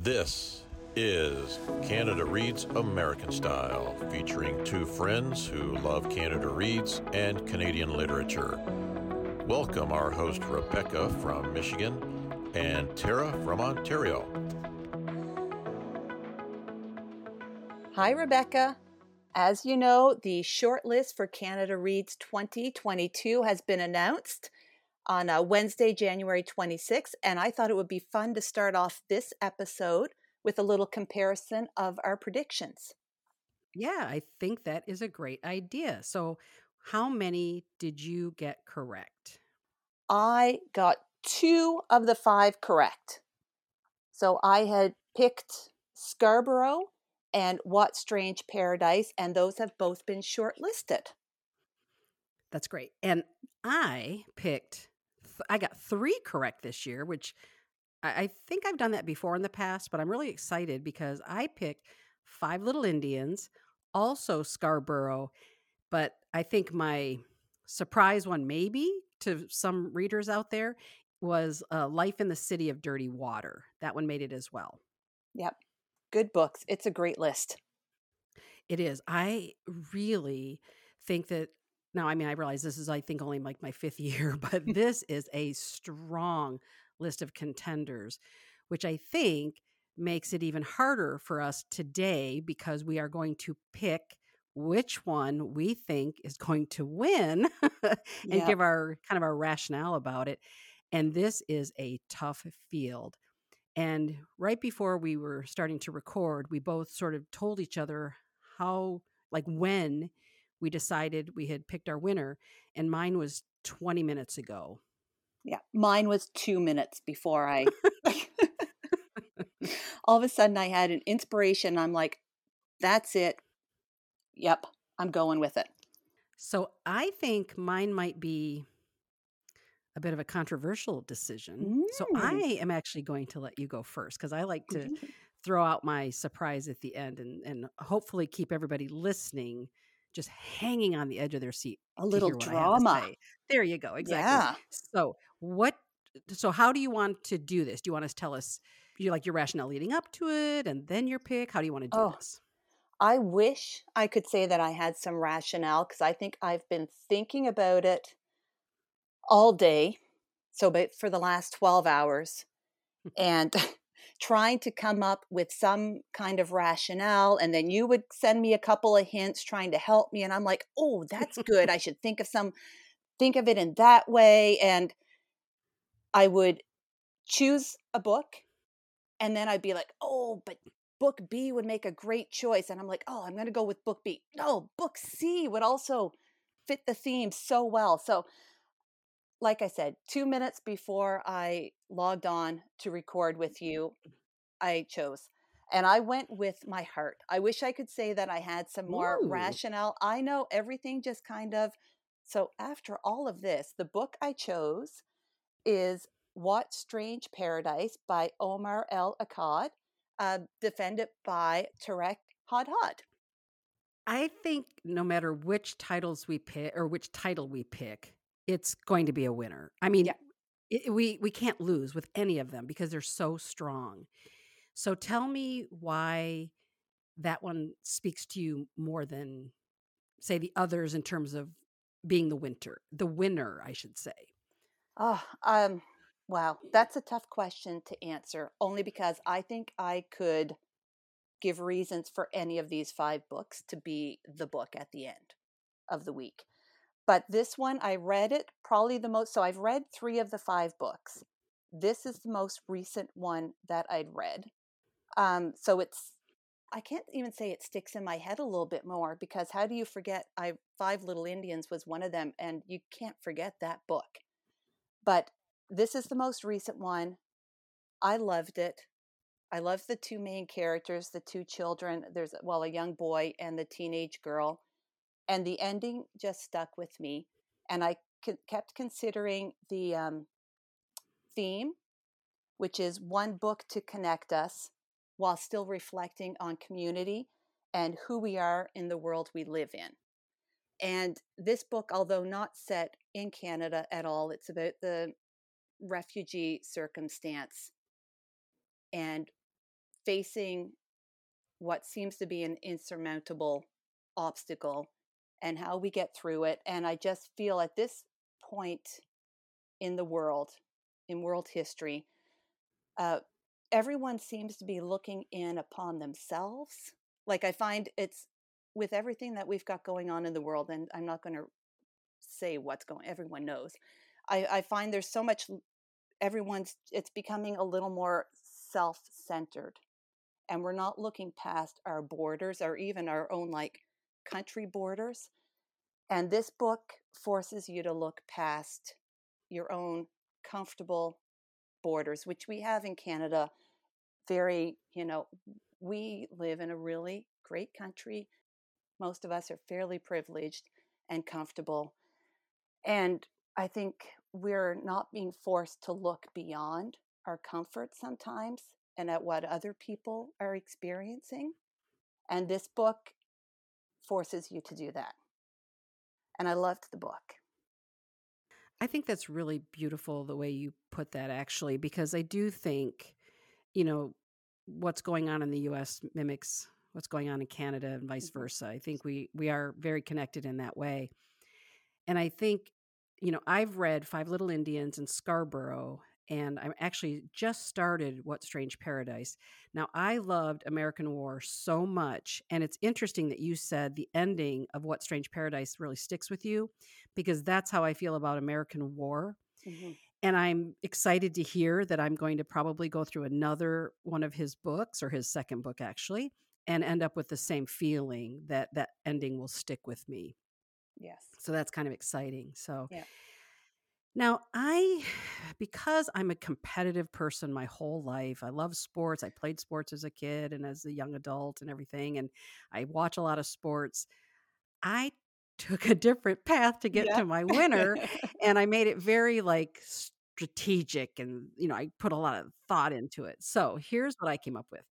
This is Canada Reads American Style, featuring two friends who love Canada Reads and Canadian literature. Welcome our host Rebecca from Michigan and Tara from Ontario. Hi, Rebecca. As you know, the shortlist for Canada Reads 2022 has been announced on uh, Wednesday, January 26th, and I thought it would be fun to start off this episode with a little comparison of our predictions. Yeah, I think that is a great idea. So, how many did you get correct? I got two of the five correct. So, I had picked Scarborough and What Strange Paradise, and those have both been shortlisted. That's great. And I picked, th- I got three correct this year, which I, I think I've done that before in the past, but I'm really excited because I picked Five Little Indians, also Scarborough, but I think my surprise one, maybe to some readers out there, was uh, Life in the City of Dirty Water. That one made it as well. Yep good books. It's a great list. It is. I really think that now, I mean, I realize this is, I think, only like my fifth year, but this is a strong list of contenders, which I think makes it even harder for us today because we are going to pick which one we think is going to win and give our kind of our rationale about it. And this is a tough field. And right before we were starting to record, we both sort of told each other how, like, when we decided we had picked our winner. And mine was 20 minutes ago. Yeah. Mine was two minutes before I. All of a sudden, I had an inspiration. I'm like, that's it. Yep. I'm going with it. So I think mine might be a bit of a controversial decision. Mm. So I am actually going to let you go first because I like to mm. throw out my surprise at the end and, and hopefully keep everybody listening just hanging on the edge of their seat. A little drama. There you go. Exactly. Yeah. So what so how do you want to do this? Do you want to tell us you like your rationale leading up to it and then your pick? How do you want to do oh, this? I wish I could say that I had some rationale because I think I've been thinking about it all day. So, but for the last 12 hours and trying to come up with some kind of rationale. And then you would send me a couple of hints trying to help me. And I'm like, oh, that's good. I should think of some, think of it in that way. And I would choose a book and then I'd be like, oh, but book B would make a great choice. And I'm like, oh, I'm going to go with book B. No, book C would also fit the theme so well. So like I said, two minutes before I logged on to record with you, I chose. And I went with my heart. I wish I could say that I had some more Ooh. rationale. I know everything just kind of. So, after all of this, the book I chose is What Strange Paradise by Omar El Akkad, uh, defended by Tareq Hadhad. I think no matter which titles we pick or which title we pick, it's going to be a winner. I mean, yeah. it, we we can't lose with any of them because they're so strong. So tell me why that one speaks to you more than say the others in terms of being the winter, the winner, I should say. Oh, um, wow, that's a tough question to answer. Only because I think I could give reasons for any of these five books to be the book at the end of the week. But this one, I read it probably the most. So I've read three of the five books. This is the most recent one that I'd read. Um, so it's, I can't even say it sticks in my head a little bit more because how do you forget? I Five Little Indians was one of them, and you can't forget that book. But this is the most recent one. I loved it. I love the two main characters, the two children. There's well a young boy and the teenage girl and the ending just stuck with me and i kept considering the um, theme which is one book to connect us while still reflecting on community and who we are in the world we live in. And this book although not set in canada at all it's about the refugee circumstance and facing what seems to be an insurmountable obstacle and how we get through it. And I just feel at this point in the world, in world history, uh, everyone seems to be looking in upon themselves. Like I find it's with everything that we've got going on in the world, and I'm not going to say what's going. Everyone knows. I, I find there's so much. Everyone's. It's becoming a little more self-centered, and we're not looking past our borders or even our own like country borders. And this book forces you to look past your own comfortable borders, which we have in Canada. Very, you know, we live in a really great country. Most of us are fairly privileged and comfortable. And I think we're not being forced to look beyond our comfort sometimes and at what other people are experiencing. And this book forces you to do that. And I loved the book. I think that's really beautiful the way you put that, actually, because I do think, you know, what's going on in the US mimics what's going on in Canada and vice mm-hmm. versa. I think we we are very connected in that way. And I think, you know, I've read Five Little Indians and Scarborough and I'm actually just started What Strange Paradise. Now, I loved American War so much, and it's interesting that you said the ending of What Strange Paradise really sticks with you because that's how I feel about American War. Mm-hmm. And I'm excited to hear that I'm going to probably go through another one of his books or his second book actually and end up with the same feeling that that ending will stick with me. Yes. So that's kind of exciting. So yeah. Now, I, because I'm a competitive person my whole life, I love sports. I played sports as a kid and as a young adult and everything, and I watch a lot of sports. I took a different path to get yeah. to my winner, and I made it very like strategic and, you know, I put a lot of thought into it. So here's what I came up with.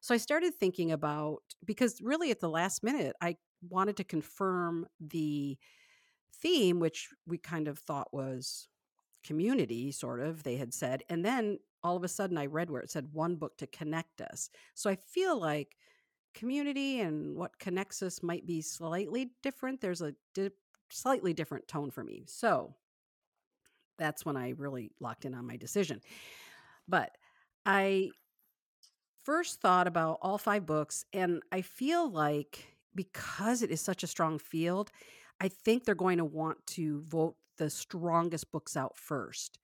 So I started thinking about, because really at the last minute, I wanted to confirm the theme, which we kind of thought was community, sort of, they had said. And then all of a sudden I read where it said one book to connect us. So I feel like community and what connects us might be slightly different. There's a di- slightly different tone for me. So that's when I really locked in on my decision. But I first thought about all five books, and I feel like because it is such a strong field, I think they're going to want to vote the strongest books out first.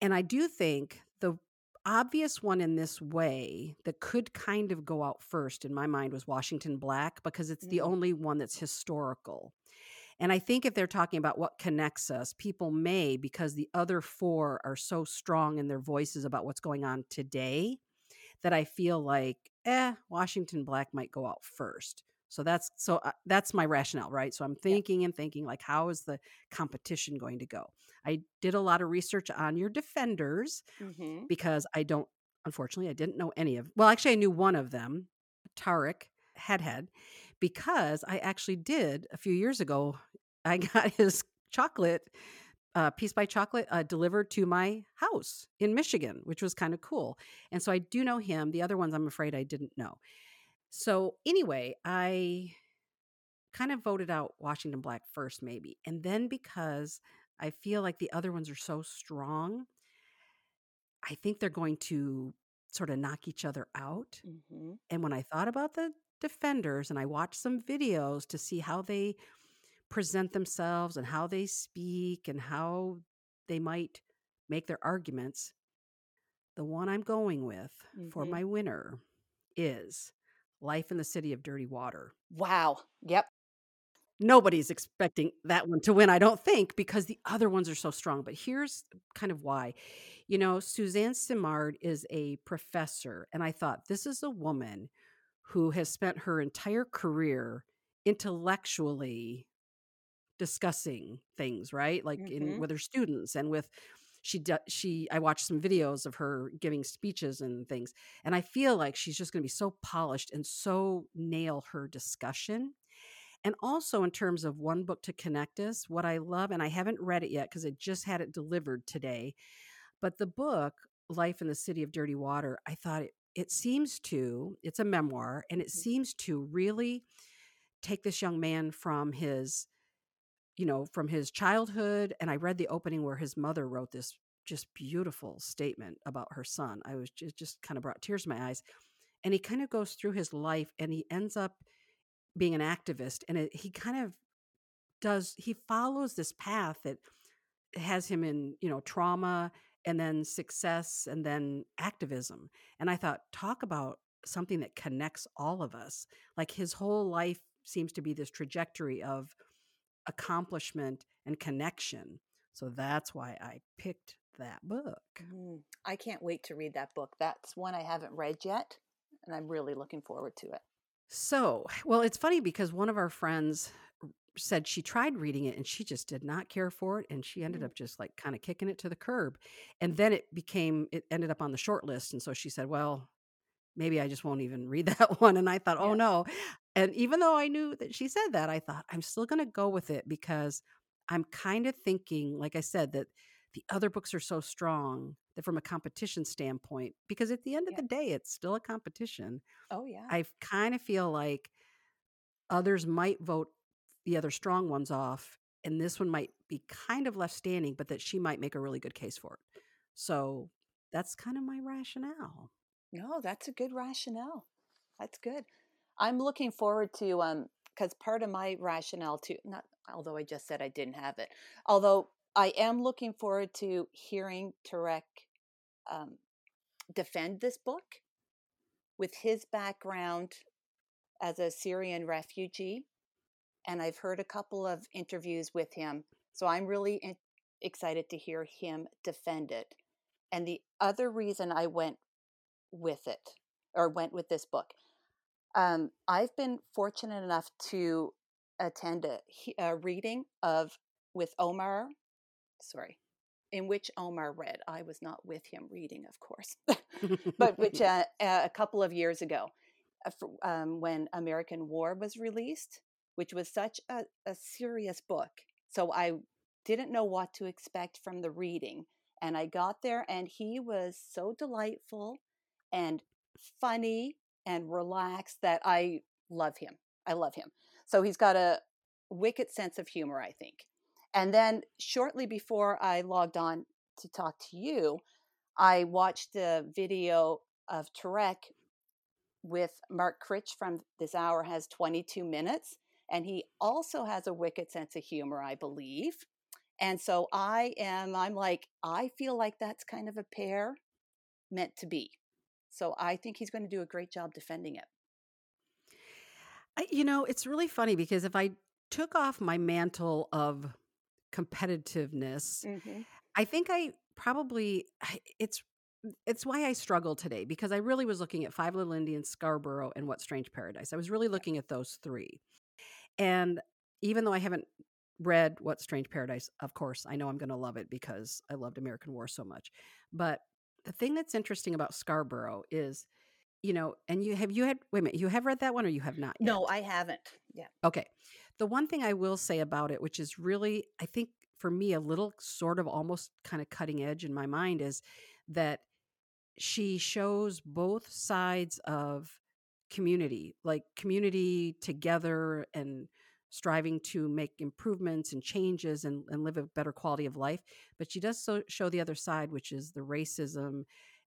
And I do think the obvious one in this way that could kind of go out first in my mind was Washington Black because it's mm-hmm. the only one that's historical. And I think if they're talking about what connects us, people may, because the other four are so strong in their voices about what's going on today, that I feel like, eh, Washington Black might go out first. So that's so uh, that's my rationale, right? So I'm thinking yeah. and thinking like how is the competition going to go? I did a lot of research on your defenders mm-hmm. because I don't unfortunately I didn't know any of. Well, actually I knew one of them, Tareq Hadhad, because I actually did a few years ago I got his chocolate uh, Peace by Chocolate uh, delivered to my house in Michigan, which was kind of cool. And so I do know him. The other ones I'm afraid I didn't know. So anyway, I kind of voted out Washington Black first, maybe. And then because I feel like the other ones are so strong, I think they're going to sort of knock each other out. Mm-hmm. And when I thought about the defenders and I watched some videos to see how they present themselves and how they speak and how they might make their arguments, the one I'm going with mm-hmm. for my winner is Life in the City of Dirty Water. Wow. Yep. Nobody's expecting that one to win, I don't think, because the other ones are so strong. But here's kind of why. You know, Suzanne Simard is a professor, and I thought this is a woman who has spent her entire career intellectually discussing things, right? Like mm-hmm. in with her students and with she does she i watched some videos of her giving speeches and things and i feel like she's just going to be so polished and so nail her discussion and also in terms of one book to connect us what i love and i haven't read it yet because i just had it delivered today but the book life in the city of dirty water i thought it, it seems to, it's a memoir, and it Mhm. seems to really take this young man from his, you know, from his childhood. And I read the opening where his mother wrote this just beautiful statement about her son. I was just, just kind of brought tears to my eyes. And he kind of goes through his life and he ends up being an activist. And it, he kind of does, he follows this path that has him in, you know, trauma and then success and then activism. And I thought, talk about something that connects all of us. Like his whole life seems to be this trajectory of accomplishment and connection. So that's why I picked that book. Mm, I can't wait to read that book. That's one I haven't read yet, and I'm really looking forward to it. So, well, it's funny because one of our friends said she tried reading it and she just did not care for it and she ended Mm. up just like kind of kicking it to the curb and then it became it ended up on the short list and so she said well maybe i just won't even read that one and i thought oh Yeah. no and even though i knew that she said that i thought i'm still going to go with it because i'm kind of thinking like i said that the other books are so strong that from a competition standpoint because at the end of Yeah. the day it's still a competition Oh yeah. I kind of feel like others might vote the other strong ones off, and this one might be kind of left standing, but that she might make a really good case for it. So that's kind of my rationale. No, that's a good rationale. That's good. I'm looking forward to um because part of my rationale too, not although I just said I didn't have it, although I am looking forward to hearing Tareq um, defend this book with his background as a Syrian refugee, and I've heard a couple of interviews with him, so I'm really in- excited to hear him defend it. And the other reason I went with it or went with this book. Um, I've been fortunate enough to attend a, a reading of with Omar, sorry, in which Omar read. I was not with him reading, of course, but which uh, a couple of years ago, uh, um, when American War was released, which was such a, a serious book. So I didn't know what to expect from the reading. And I got there, and he was so delightful and funny and relaxed that I love him. I love him. So he's got a wicked sense of humor, I think. And then shortly before I logged on to talk to you, I watched a video of Tareq with Mark Critch from This Hour Has 22 Minutes. And he also has a wicked sense of humor, I believe. And so I am, I'm like, I feel like that's kind of a pair meant to be. So I think he's going to do a great job defending it. I, you know, it's really funny because if I took off my mantle of competitiveness, Mm-hmm. I think I probably it's it's why I struggle today because I really was looking at Five Little Indians, Scarborough, and What Strange Paradise. I was really looking at those three, and even though I haven't read What Strange Paradise, of course, I know I'm going to love it because I loved American War so much. But the thing that's interesting about Scarborough is, you know, and you have you had wait a minute, you have read that one or you have not? Yet? No, I haven't. Yeah. Okay. The one thing I will say about it, which is really, I think for me, a little sort of almost kind of cutting edge in my mind, is that she shows both sides of community, like community together and striving to make improvements and changes and, and live a better quality of life. But she does so show the other side, which is the racism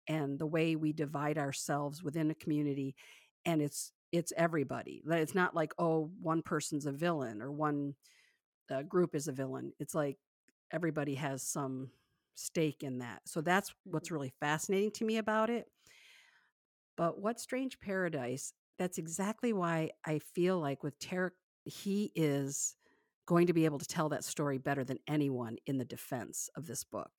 and the way we divide ourselves within a community. And it's it's everybody. It's not like oh one person's a villain or one uh, group is a villain. It's like everybody has some stake in that. So that's what's really fascinating to me about it. But what strange paradise? That's exactly why I feel like with Tareq, he is going to be able to tell that story better than anyone in the defense of this book.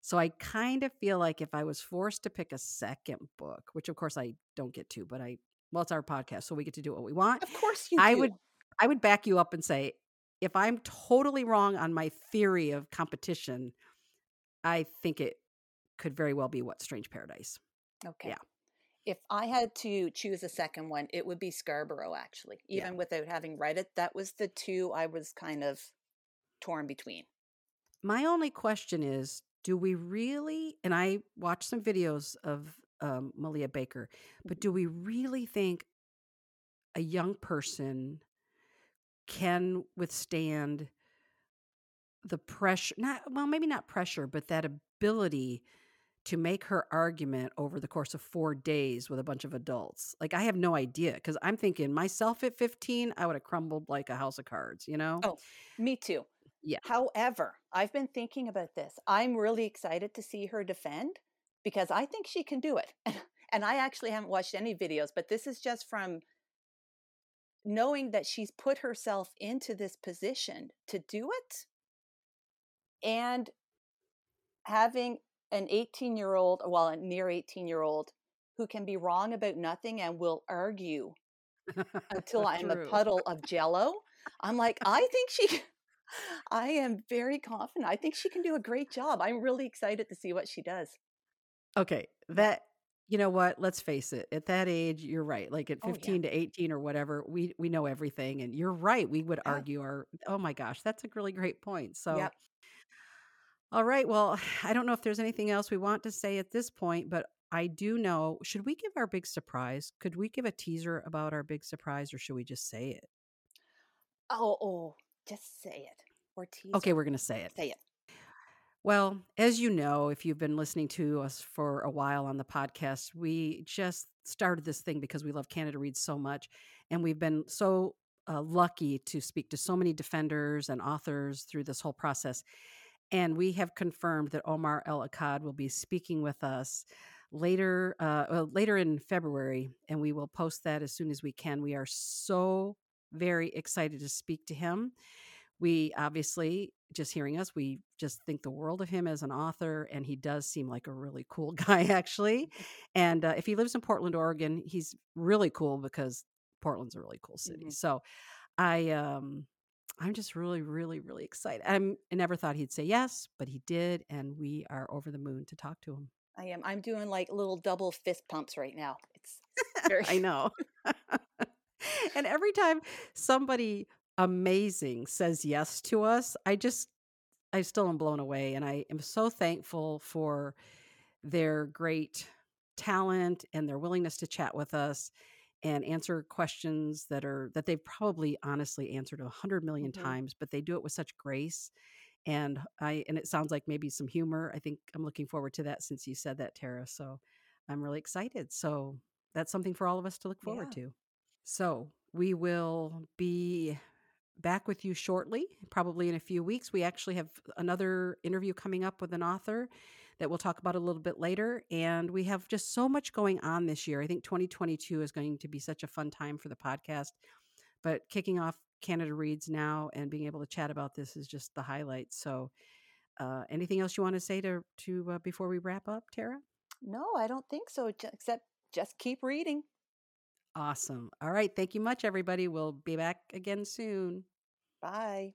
So I kind of feel like if I was forced to pick a second book, which of course I don't get to, but I well, it's our podcast, so we get to do what we want. Of course you I do. would I would back you up and say if I'm totally wrong on my theory of competition, I think it could very well be what Strange Paradise. Okay. Yeah. If I had to choose a second one, it would be Scarborough, actually. Yeah. Even without having read it, that was the two I was kind of torn between. My only question is, do we really and I watched some videos of um, Malia Baker. But do we really think a young person can withstand the pressure? Not well, maybe not pressure, but that ability to make her argument over the course of four days with a bunch of adults. Like I have no idea because I'm thinking myself at 15, I would have crumbled like a house of cards. You know? Oh, me too. Yeah. However, I've been thinking about this. I'm really excited to see her defend because I think she can do it. And I actually haven't watched any videos, but this is just from knowing that she's put herself into this position to do it and having an 18 year old, uh, well, a near 18 year old who can be wrong about nothing and will argue until I'm a puddle of jello. I'm like, I think she, I am very confident. I think she can do a great job. I'm really excited to see what she does. Okay, that you know what? Let's face it. At that age, you're right. Like at Oh, yeah. 15 to 18 or whatever, we we know everything and you're right. We would Yeah. argue our Oh my gosh, that's a really great point. So Yep. All right. Well, I don't know if there's anything else we want to say at this point, but I do know. Should we give our big surprise? Could we give a teaser about our big surprise or should we just say it? Oh, oh, just say it or tease Okay, we're going to say it. Say it. Well, as you know, if you've been listening to us for a while on the podcast, we just started this thing because we love Canada Reads so much. And we've been so uh, lucky to speak to so many defenders and authors through this whole process. And we have confirmed that Omar El Akkad will be speaking with us later, uh, well, later in February, and we will post that as soon as we can. We are so very excited to speak to him. We obviously, just hearing us, we just think the world of him as an author, and he does seem like a really cool guy, actually. And uh, if he lives in Portland, Oregon, he's really cool because Portland's a really cool city. Mhm. So I, um, I'm just really, really, really excited. I'm, I never thought he'd say yes, but he did, and we are over the moon to talk to him. I am. I'm doing like little double fist pumps right now. It's very. I know. and every time somebody amazing says yes to us, I just, I still am blown away. And I am so thankful for their great talent and their willingness to chat with us and answer questions that are that they've probably honestly answered a hundred million Mhm. times, but they do it with such grace. And I and it sounds like maybe some humor. I think I'm looking forward to that since you said that, Tara. So I'm really excited. So that's something for all of us to look forward to. So we will be back with you shortly, probably in a few weeks. We actually have another interview coming up with an author that we'll talk about a little bit later. And we have just so much going on this year. I think 2022 is going to be such a fun time for the podcast. But kicking off Canada Reads now and being able to chat about this is just the highlight. So, uh, anything else you want to say to to uh, before we wrap up, Tara? No, I don't think so. Except just keep reading. Awesome. All right. Thank you much, everybody. We'll be back again soon. Bye.